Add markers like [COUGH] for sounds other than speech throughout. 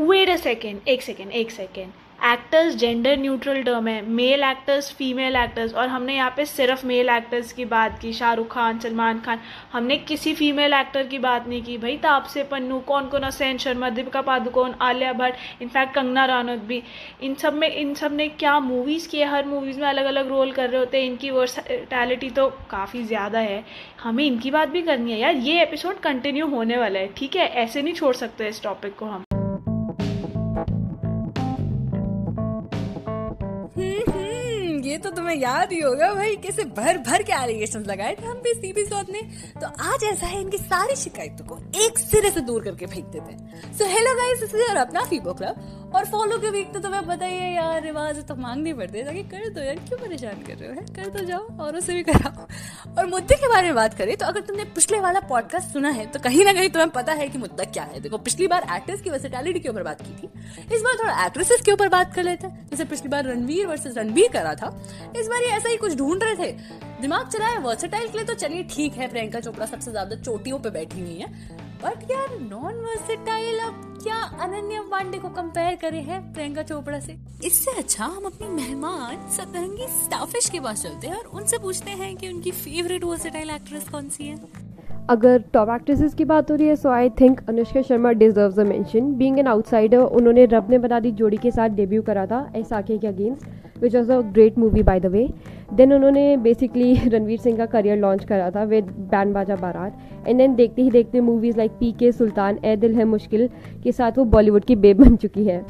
Wait a second एक second एक second actors gender neutral term है. मेल एक्टर्स फीमेल एक्टर्स और हमने यहाँ पे सिर्फ़ मेल एक्टर्स की बात की. शाहरुख खान, सलमान खान. हमने किसी फीमेल एक्टर की बात नहीं की. भाई, तापसे पन्नू, कौन कौन? असेन शर्मा, दीपिका पादुकोण, आलिया भट्ट. इनफैक्ट कंगना रानौत भी. इन सब में, इन सबने क्या मूवीज़ किए? हर मूवीज़ में अलग अलग रोल कर रहे होते हैं. इनकी वर्सटैलिटी तो काफ़ी ज़्यादा है. हमें इनकी बात भी करनी है. यार, ये एपिसोड कंटिन्यू होने वाला है. ठीक है? ऐसे नहीं छोड़ सकते इस टॉपिक को हम. तो तुम्हें याद ही होगा भाई, कैसे भर भर के एलिगेशन लगाए थे हम भी सीबी सौद ने। तो आज ऐसा है, इनकी सारी शिकायतों को एक सिरे से दूर करके फेंक देते हैं so hello guys this is अपना फीबो क्लब और फॉलो के वीक तो तुम्हें पता ही है यार, रिवाज तो मांगनी पड़ती ताकि कर दो यार, क्यों परेशान कर रहे हो कर दो जाओ, और उसे भी कराओ। और मुद्दे के बारे में बात करें तो अगर तुमने पिछले वाला पॉडकास्ट सुना है तो कहीं ना कहीं तुम्हें पता है कि मुद्दा क्या है। देखो, पिछली बार एक्ट्रेस की वर्सेटैलिटी के ऊपर बात की थी, इस बार थोड़ा एक्ट्रेसेस के ऊपर बात कर लेते हैं। जैसे पिछली बार रणवीर वर्सेस रणबीर करा था इस बार ये ऐसा ही कुछ ढूंढ रहे थे। दिमाग चलाए वर्सेटाइल के लिए तो चलिए ठीक है प्रियंका चोपड़ा सबसे ज़्यादा चोटियों पे बैठी हुई है। बट यार नॉन वर्सेटाइल अब क्या अनन्या पांडे को कंपेयर करे हैं प्रियंका चोपड़ा से? इससे अच्छा हम अपनी मेहमान सतरंगी स्टाफिश के पास चलते हैं और उनसे पूछते हैं कि उनकी फेवरेट वर्सेटाइल एक्ट्रेस कौन सी है। अगर टॉप एक्ट्रेसेस की बात हो रही है so I think Anushka Sharma deserve a mention being an outsider उन्होंने रब ने बना दी जोड़ी के साथ डेब्यू करा था ऐसाखे के against which was a great movie by the way then उन्होंने बेसिकली [LAUGHS] रणवीर सिंह का करियर लॉन्च करा था विद बैंड बाजा बारात एंड देन देखते ही देखते movies like P K Sultan Ae Dil Hai मुश्किल के साथ वो बॉलीवुड की बेब बन चुकी है.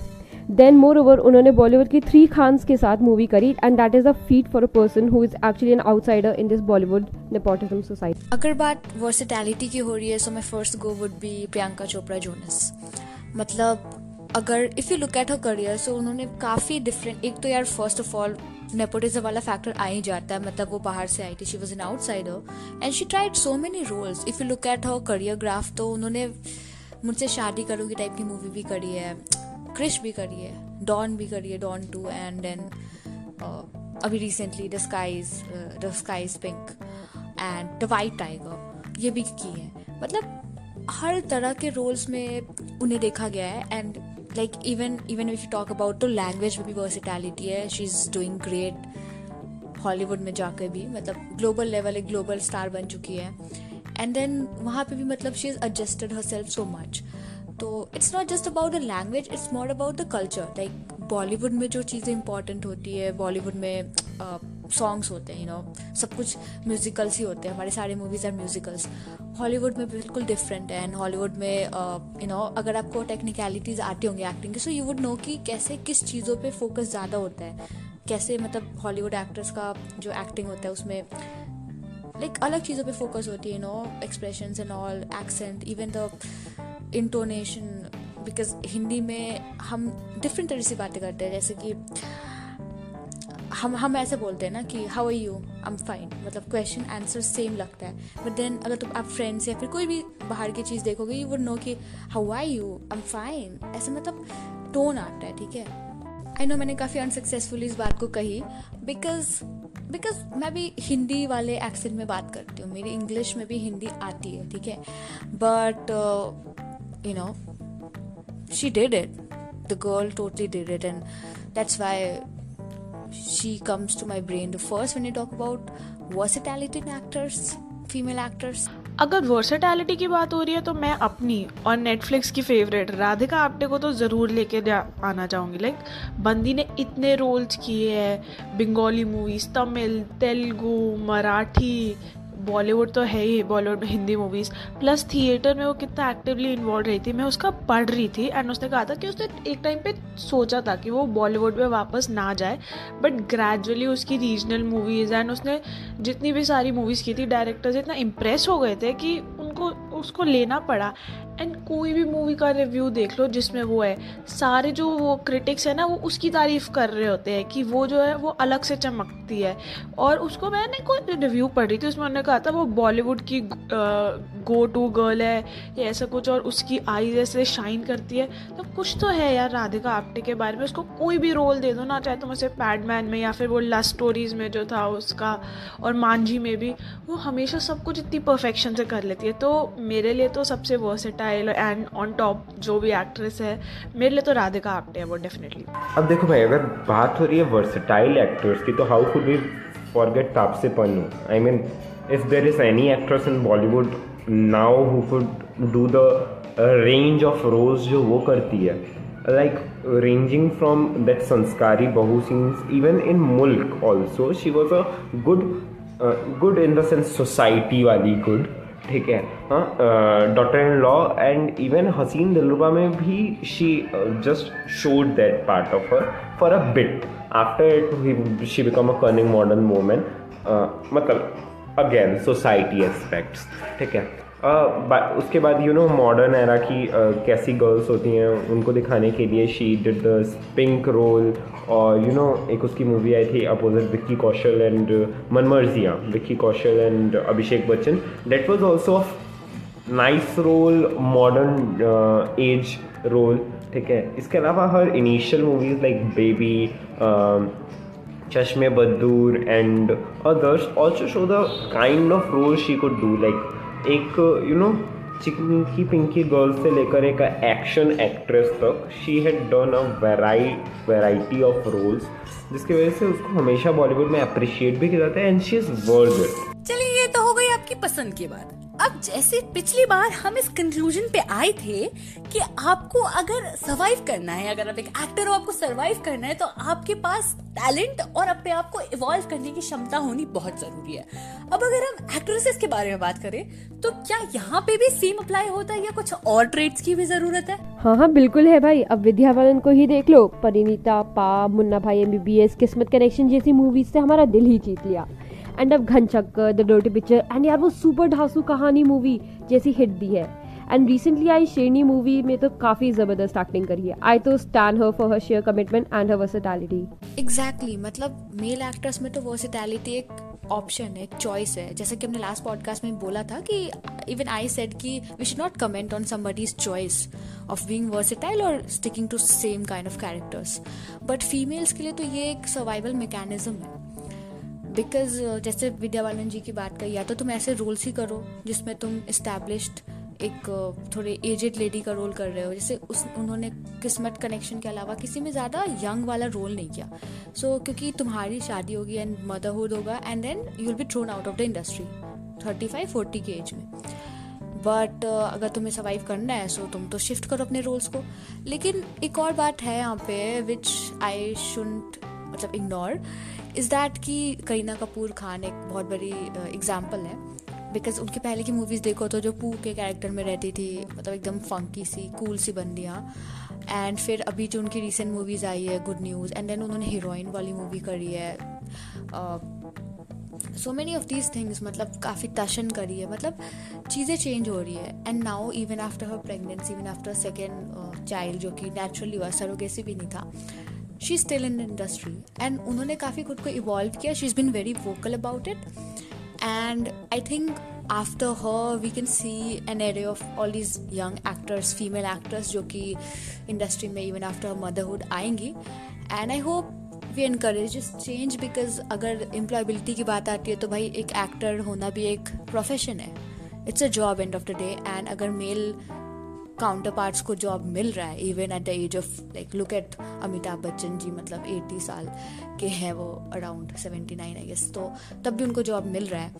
देन मोर ओवर उन्होंने बॉलीवुड की थ्री खान्स के साथ मूवी करी and that is a feat for a person who is actually an outsider in this Bollywood nepotism society अगर बात वर्सिटैलिटी की हो रही है so my first go would be Priyanka Chopra Jonas मतलब अगर if you look at her career so उन्होंने काफ़ी डिफरेंट एक तो यार फ़र्स्ट ऑफ़ ऑल नेपोटिज्म वाला फैक्टर आ ही जाता है मतलब वो बाहर से आई थी she was an outsider and she tried so many roles if you look at her career graph तो उन्होंने मुझसे शादी करूँगी टाइप की मूवी भी करी है क्रिश भी करी है डॉन भी करी है डॉन टू एंड देन अभी recently the sky's the sky's pink and the white tiger ये भी की है। मतलब हर तरह के रोल्स में उन्हें देखा गया है and like even even if you talk about तो लैंग्वेज में भी वर्सिटैलिटी है she is doing great Hollywood में जाकर भी मतलब ग्लोबल लेवल एक ग्लोबल स्टार बन चुकी है. एंड देन वहाँ पे भी मतलब she is adjusted herself so much तो it's not just about the language it's more about the culture like Bollywood में जो चीज़ें इंपॉर्टेंट होती है बॉलीवुड में सॉन्ग्स होते हैं यू नो सब कुछ म्यूजिकल्स ही होते हैं, हमारे सारे मूवीज़ आर म्यूजिकल्स हॉलीवुड में बिल्कुल डिफरेंट है एंड हॉलीवुड में यू नो अगर आपको टेक्निकलिटीज़ आती होंगी एक्टिंग की सो यू वुड नो कि कैसे, किस चीज़ों पे फोकस ज़्यादा होता है। कैसे मतलब हॉलीवुड एक्टर्स का जो एक्टिंग होता है, उसमें लाइक अलग चीज़ों पे फोकस होती है no expression and all accent even the intonation because Hindi में हम डिफरेंट तरह से बातें करते हैं, जैसे कि हम हम ऐसे बोलते हैं ना कि how are you I am fine मतलब क्वेश्चन आंसर सेम लगता है। बट देन अगर तुम आप फ्रेंड्स या फिर कोई भी बाहर की चीज़ देखोगे यू वुड नो कि how I you I am fine ऐसे मतलब टोन आता है, ठीक है? आई नो मैंने काफ़ी अनसक्सेसफुली इस बात को कही बिकॉज़ बिकॉज़ मैं भी हिंदी वाले एक्सेंट में बात करती हूँ। मेरी इंग्लिश में भी हिंदी आती है, ठीक है? But you know she did it the girl totally did it and that's why she comes to my brain the first when you talk about versatility in actors, female actors. अगर versatility की बात हो रही है तो मैं अपनी और नेटफ्लिक्स की फेवरेट राधिका आप्टे को तो ज़रूर लेके आना चाहूँगी। लाइक बंदी ने इतने रोल्स किए हैं बंगाली मूवीज़ तमिल, तेलुगु, मराठी बॉलीवुड तो है ही, बॉलीवुड में हिंदी मूवीज़ प्लस थिएटर में वो कितना एक्टिवली इन्वॉल्व रही थी मैं उसका पढ़ रही थी एंड उसने कहा था कि उसने एक टाइम पे सोचा था कि वो बॉलीवुड में वापस ना जाए बट ग्रेजुअली उसकी रीजनल मूवीज़ एंड उसने जितनी भी सारी मूवीज़ की थी डायरेक्टर्स इतना इम्प्रेस हो गए थे कि उसको लेना पड़ा। एंड कोई भी मूवी का रिव्यू देख लो जिसमें वो है। सारे जो वो क्रिटिक्स है ना, वो उसकी तारीफ़ कर रहे होते हैं कि वो जो है, वो अलग से चमकती है। और उसको मैंने कोई रिव्यू पढ़ी थी, उसमें उन्होंने कहा था वो बॉलीवुड की गो टू गर्ल है, या ऐसा कुछ, और उसकी आई जैसे शाइन करती है। तो कुछ तो है यार राधिका आप्टे के बारे में उसको कोई भी रोल दे दो ना, चाहे तुम उसे पैडमैन में या फिर वो लव स्टोरीज में जो था उसका, और मांझी में भी, वो हमेशा सब कुछ इतनी परफेक्शन से कर लेती है। तो मेरे लिए तो सबसे वर्सेटाइल एंड ऑन टॉप जो भी एक्ट्रेस है, मेरे लिए तो राधिका आप्टे है वो डेफिनेटली अब देखो भाई, अगर बात हो रही है वर्सेटाइल एक्टर्स की तो how could we forget Taapsee Pannu? I mean if there is any actress in Bollywood now who do the range of roles जो वो करती है। लाइक रेंजिंग फ्रॉम दैट संस्कारी बहु सिंह इवन इन मुल्क also she was a good good in dense society वाली good ठीक है। हाँ doctor in law and even Haseen Dilruba में भी she just showed that part of her for a bit after it she become a cunning modern women मतलब again society aspects ठीक है? उसके बाद यू नो मॉडर्न एरा की कैसी girls होती हैं, उनको दिखाने के लिए she did the Pink role और यू नो एक उसकी मूवी आई थी opposite Vicky Kaushal and Manmarziyaan Vicky Kaushal and Abhishek Bachchan that was also nice role modern age role ठीक है? इसके अलावा her initial movies like Baby Chashme Baddoor and others also show the kind of role she को do like एक you know चिकनी pinky girl से लेकर एक एक्शन एक्ट्रेस तक she had done a vari variety of roles जिसकी वजह से उसको हमेशा बॉलीवुड में अप्रिशिएट भी किया जाता है एंड शी इज़ वर्ल्ड पसंद की बात। अब जैसे पिछली बार हम इस कंक्लूजन पे आए थे कि आपको अगर सरवाइव करना है, अगर आप एक एक्टर हो, आपको सरवाइव करना है तो आपके पास टैलेंट और अपने आप को इवॉल्व करने की क्षमता होनी बहुत ज़रूरी है। अब अगर हम एक्ट्रेसेस के बारे में बात करें तो क्या यहाँ पे भी सेम अप्लाई होता है या कुछ और ट्रेड्स की भी ज़रूरत है? हाँ हाँ बिल्कुल है भाई। अब विद्या बालन को ही देख लो। परिणीता पा मुन्ना भाई एमबीबीएस किस्मत कनेक्शन जैसी मूवीज़ से हमारा दिल ही जीत लिया। एंड अब Ghan Chakkar the dirty picture and यार, वो सुपर ढासू कहानी मूवी जैसी हिट दी है। एंड रिसेंटली आई शेरनी मूवी में तो काफ़ी ज़बरदस्त एक्टिंग करी है। आई तो stand her for her share commitment and her versatility exactly मतलब मेल एक्टर्स में तो वर्सेटैलिटी एक ऑप्शन है चॉइस है। जैसे कि हमने लास्ट पॉडकास्ट में बोला था कि इवन आई सेड कि we should not comment on somebody's choice of being versatile और sticking to same kind of characters but females के लिए तो ये एक सर्वाइवल मैकेनिज्म है। बिकॉज़ uh, जैसे विद्या बालन जी की बात कही या तो तुम ऐसे रोल्स ही करो जिसमें तुम इस्टेब्लिश्ड एक uh, थोड़े एजेड लेडी का रोल कर रहे हो। जैसे उस उन्होंने किस्मत कनेक्शन के अलावा किसी में ज़्यादा यंग वाला रोल नहीं किया। सो so, क्योंकि तुम्हारी शादी होगी एंड मदरहुड होगा and then you will be thrown out of the industry thirty five forty के एज में। बट uh, अगर तुम्हें सर्वाइव करना है सो so तुम तो शिफ्ट करो अपने रोल्स को। लेकिन एक और बात है यहाँ पे विच आई शुड मतलब इग्नोर इज़ दैट कि करीना कपूर खान एक बहुत बड़ी एग्ज़ाम्पल है। बिकॉज़ उनकी पहले की मूवीज़ देखो तो जो पू के कैरेक्टर में रहती थी मतलब एकदम फंकी सी कूल सी बंदियाँ एंड फिर अभी जो उनकी रिसेंट मूवीज़ आई है गुड न्यूज़ एंड देन उन्होंने हीरोइन वाली मूवी करी है। So many of these things मतलब काफ़ी टशन करी है। मतलब चीज़ें चेंज हो रही है। And now even after her pregnancy even after second child जो कि नेचुरली हुआ सरोगेसी भी नहीं था she is still in industry and उन्होंने काफ़ी खुद को इवॉल्व किया. She is been very vocal about it and I think after her we can see an array of all these young actors female actors जो कि industry में even after motherhood आएँगी. And I hope we encourage change because अगर employability की बात आती है तो भाई एक एक्टर होना भी एक प्रोफेशन है. It's a job end of the day and अगर मेल काउंटर पार्ट्स को जॉब मिल रहा है even at the age of like look at Amitabh Bachchan ji मतलब 80 साल के हैं वो अराउंड 79 आई गेस तो तब भी उनको जॉब मिल रहा है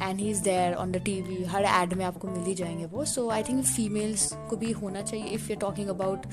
and he is there on the TV her ad में आपको मिल ही जाएँगे वो. सो आई थिंक फीमेल्स को भी होना चाहिए if you talking about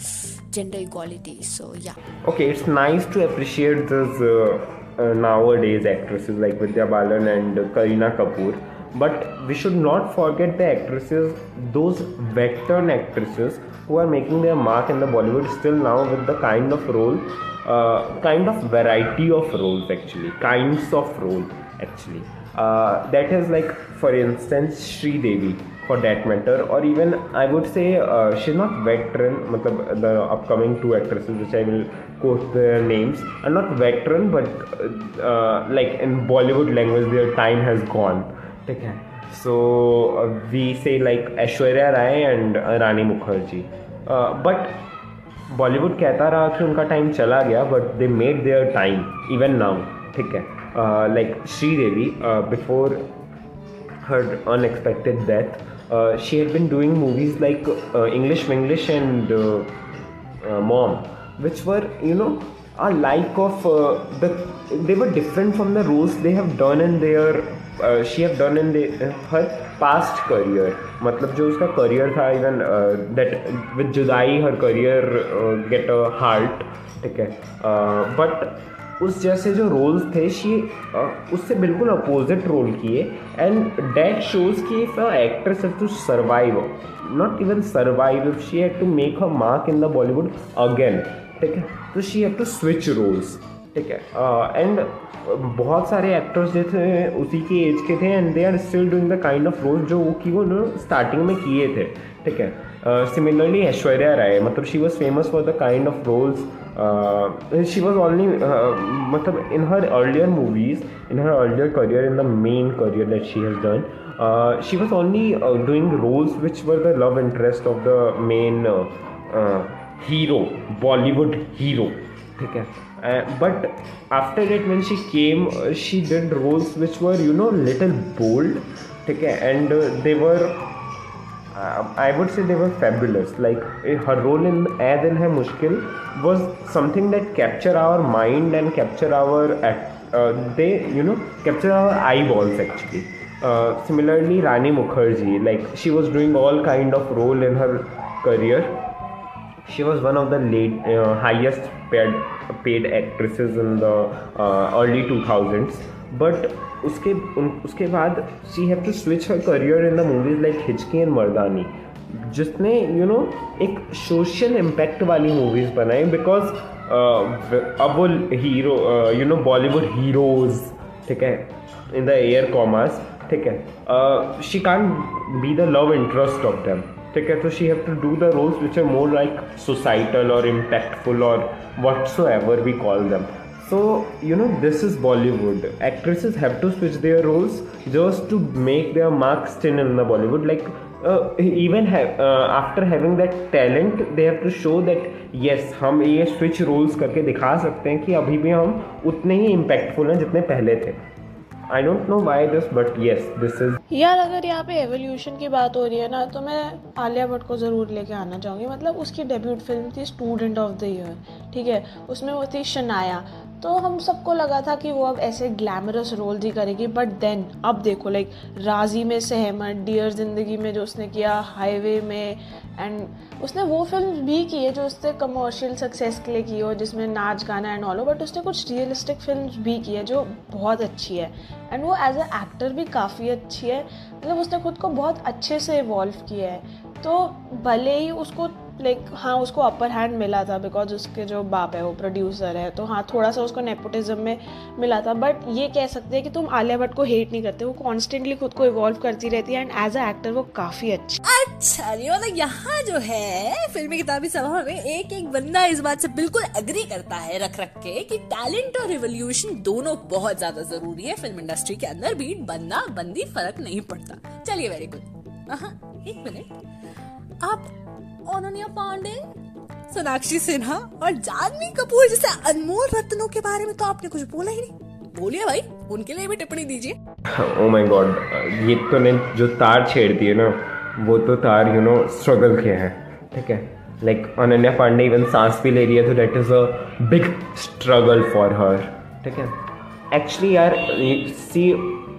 gender equality so yeah okay it's nice to appreciate this nowadays actresses like Vidya Balan and Kareena Kapoor. But we should not forget the actresses those veteran actresses who are making their mark in the bollywood still now with the kind of role uh, kind of variety of roles actually kinds of role actually. Uh, that is like for instance Sri Devi for that matter or even I would say uh, she's not veteran matlab, the upcoming two actresses which I will quote their names are not veteran but uh, like in Bollywood language their time has gone ठीक है so we say like Aishwarya Rai and Rani Mukherjee but Bollywood कहता रहा कि उनका time चला गया but they made their time even now ठीक है like Sridevi before her unexpected death she had been doing movies like English Vinglish and Mom which were you know uh like of the they were different from the roles they have done in their uh, have done in the, her past मतलब जो उसका career था even that with Judaai her career get a heart ठीक है? But उस जैसे जो roles थे शी उससे बिल्कुल अपोजिट रोल किए. एंड डेट शोज़ कि if a actress have to survive not even survive if she had to make a mark in the Bollywood again ठीक है? तो she have to switch roles ठीक है। And बहुत सारे actors जो थे, उसी के एज के थे and they are still doing the kind of role जो वो की वो स्टार्टिंग में किए थे। ठीक है। सिमिलरली ऐश्वर्या राय मतलब she was famous for the kind of roles she was only मतलब in her earlier movies in her earlier career in the main career that she has done she was only doing roles which which the love interest of the main hero Bollywood hero ठीक है। But after it when she came she did roles which were you know little bold ठीक है and they were I would say they were fabulous like her role in Ae Dil Hai Mushkil was something that capture our mind and capture our act they you know capture our eyeballs actually similarly Rani Mukherjee like she was doing all kind of role in her career She was one of the late uh, highest paid paid actresses in the uh, early 2000s. But उसके उसके बाद she have to switch her career in the movies like Hichki and Mardaani जिसने you you no know, एक social impact वाली movies बनाई because अब वो hero you know Bollywood heroes ठीक है इन द एयर कॉमर्स ठीक है she can be the love interest of them ठीक है तो she have to do the roles which are more like societal और इम्पैक्टफुल और what so ever we call them so you know this is Bollywood actresses have to switch their roles just to make their marks ten in the Bollywood like even है after having that talent they have to show that yes हम ये switch roles करके दिखा सकते हैं कि अभी भी हम उतने ही इम्पैक्टफुल हैं जितने पहले थे. I don't know why this but yes this is यार, अगर यहाँ पे एवोल्यूशन की बात हो रही है ना तो मैं आलिया भट्ट को ज़रूर लेके आना चाहूँगी। मतलब उसकी डेब्यूट फ़िल्म थी स्टूडेंट ऑफ़ द ईयर ठीक है? उसमें वो थी शनाया। तो हम सबको लगा था कि वो अब ऐसे ग्लैमरस रोल ही करेगी बट देन अब देखो लाइक राज़ी में सहमत डियर ज़िंदगी में जो उसने किया हाईवे में एंड उसने वो फ़िल्म भी की है जो उसने कमर्शियल सक्सेस के लिए की हो, जिसमें नाच, गाना एंड ऑल हो बट उसने कुछ रियलिस्टिक फ़िल्म भी की है जो बहुत अच्छी है। एंड वो एज अ एक्टर भी काफ़ी अच्छी है। मतलब उसने खुद को बहुत अच्छे से इवॉल्व किया है। तो भले ही उसको लाइक हाँ उसको अपर हैंड मिला था बिकॉज़ उसके जो बाप है, वो प्रोड्यूसर है तो हाँ थोड़ा सा उसको नेपोटिज्म में मिला था। बट ये कह सकते हैं कि तुम आलिया भट्ट को हेट नहीं करते, वो कॉन्स्टेंटली खुद को इवॉल्व करती रहती है एंड एज अ एक्टर वो काफ़ी अच्छी अच्छा मतलब यहाँ जो है, फिल्मी किताबी सभा में एक एक बंदा इस बात से बिल्कुल एग्री करता है रख रख के कि टैलेंट और रिवोल्यूशन दोनों बहुत ज़्यादा ज़रूरी है। फ़िल्म इंडस्ट्री के अंदर भी बंदा बंदी फ़र्क नहीं पड़ता। चलिए वेरी गुड एक मिनट आप अनन्या पांडे, सोनाक्षी सिन्हा और जानवी कपूर जैसे अनमोल रत्नों के बारे में तो आपने कुछ बोला ही नहीं। बोलिए भाई, उनके लिए भी टिप्पणी दीजिए। ओ माय गॉड ये तो ने जो तार छेड़ दिए ना, वो तो तार यू नो स्ट्रगल के हैं, ठीक है? लाइक अनन्या पांडे इवन सांस भी ले रही है तो that is a big struggle for her ठीक है? एक्चुअली यार see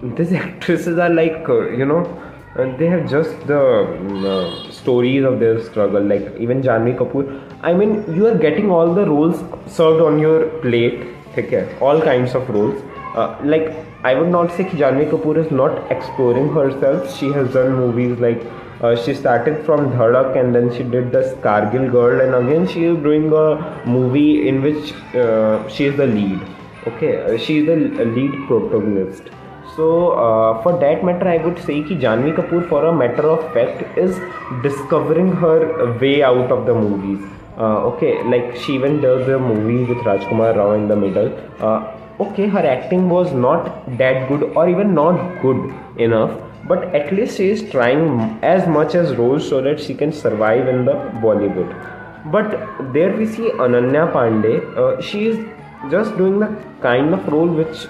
this actresses are like you know and they have just the uh, stories of their struggle like even Janvi Kapoor. I mean you are getting all the roles served on your plate okay all kinds of roles. Uh, like I would not say that Janvi Kapoor is not exploring herself. She has done movies like uh, she started from Dhadak and then she did the Scargill girl and again she is doing a movie in which uh, she is the lead. Okay? Uh, she is the lead protagonist so uh, for that matter i would say ki janvi kapoor for a matter of fact is discovering her way out of the movies. Uh, okay like she even does a movie with rajkumar rao in the middle. Uh, okay her acting was not that good or even not good enough but at least she is trying as much as roles so that she can survive in the bollywood. But there we see ananya pandey. She is just doing the kind of role which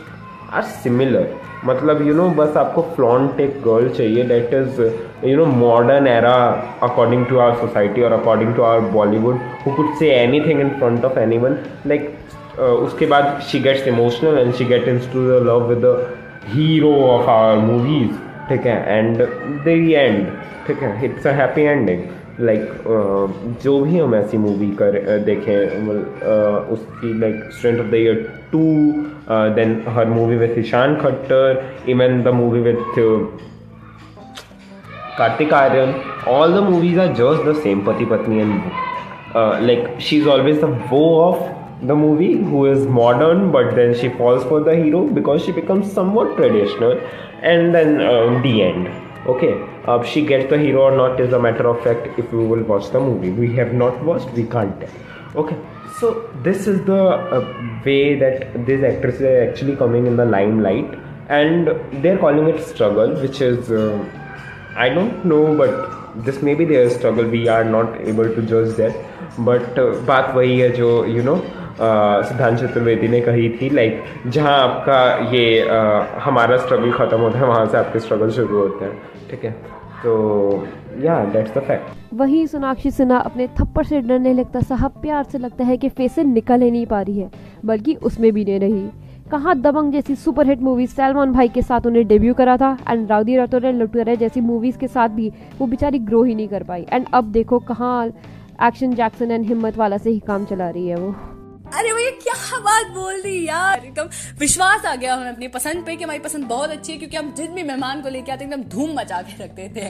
are similar मतलब you you no know, बस आपको flaunt एक girl चाहिए. That is you know modern era according to our society और according to our Bollywood who could say anything in front of anyone like उसके बाद she gets emotional and she get into the love with the hero of our movies ठीक है? And the end ठीक है? It's a happy ending like जो भी हम ऐसी मूवी कर देखें उसकी like strength of the year two then her movie with Ishaan Khatter even the movie with Kartik Aaryan all the movies are just the same Pati Patni and like she is always the Woh of the movie who is modern but then she falls for the hero because she becomes somewhat traditional and then um, the end. okay uh, she gets the hero or not is a matter of fact if we will watch the movie. We have not watched we can't tell. Okay so this is the uh, way that these actresses are actually coming in the limelight and they're calling it struggle which is uh, i don't know but this may be their struggle. We are not able to judge that. But uh, baat wahi jo you know Siddhant Chaturvedi ने कही थी like जहाँ आपका ये आ, हमारा struggle ख़त्म होता है वहाँ से आपके स्ट्रगल शुरू होते हैं ठीक है? तो या दैट्स द फैक्ट वही सोनाक्षी सिन्हा अपने थप्पड़ से डरने लगता साहब प्यार से लगता है कि फेस निकल ही नहीं पा रही है बल्कि उसमें भी नहीं रही। कहाँ दबंग जैसी सुपरहिट मूवी सलमान भाई के साथ उन्हें डेब्यू करा था एंड राउदी राठौर लुटेरे जैसी मूवीज़ के साथ भी वो बेचारी ग्रो ही नहीं कर पाई। एंड अब देखो कहाँ Action Jackson and Himmatwala से ही काम चला रही है वो। क्या बात बोल दी यार? एकदम विश्वास आ गया हमें अपनी पसंद पे कि हमारी पसंद बहुत अच्छी है, क्योंकि हम जिन भी मेहमान को लेके आते एकदम धूम मचा के रखते थे।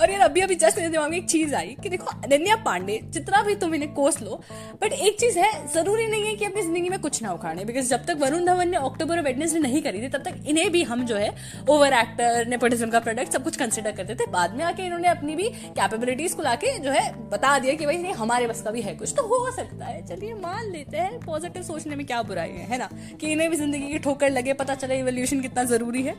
और यार, अभी अभी जस्ट मेरे दिमाग में एक चीज़ आई कि देखो, अनन्या पांडे, जितना भी तुम इन्हें कोस लो बट एक चीज़ है, ज़रूरी नहीं है कि अपनी ज़िंदगी में कुछ ना उखाड़े बिकॉज़ जब तक वरुण धवन ने अक्टूबर वेडनेस वेडनेसडे नहीं करी थी, तब तक इन्हें भी हम जो है ओवर एक्टर नेपोटिज्म का प्रोडक्ट सब कुछ कंसिडर करते थे। बाद में आके इन्होंने अपनी भी कैपेबिलिटीज को लाके जो है, बता दिया कि भाई हमारे बस का भी है कुछ। तो हो सकता है, चलिए मान लेते हैं पॉजिटिव सोचने में क्या बुराई है है ना? कि इन्हें भी ज़िंदगी की ठोकर लगे, पता चले इवोल्यूशन कितना ज़रूरी है।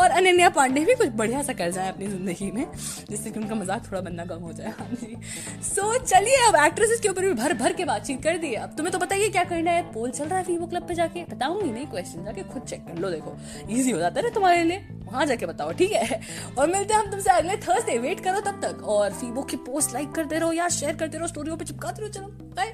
और अनन्या पांडे भी कुछ बढ़िया सा कर जाए अपनी ज़िंदगी में, जिससे कि उनका मज़ाक थोड़ा बनना कम हो जाए। हाँ जी। सो चलिए अब एक्ट्रेसेस के ऊपर भी भर भर के बातचीत कर दी अब तुम्हें तो बताइए क्या करना है। पोल चल रहा है फीवो क्लब पे जाके। बताऊँगी नहीं क्वेश्चन जाके खुद चेक कर लो, देखो। इजी हो जाता है तुम्हारे लिए। वहाँ जाके बताओ, ठीक है? और मिलते हैं हम तुमसे अगले थर्सडे वेट करो तब तक। और फीबो की पोस्ट लाइक करते रहो या शेयर करते रहो। स्टोरियों पे चिपकाते रहो, चलो। बाय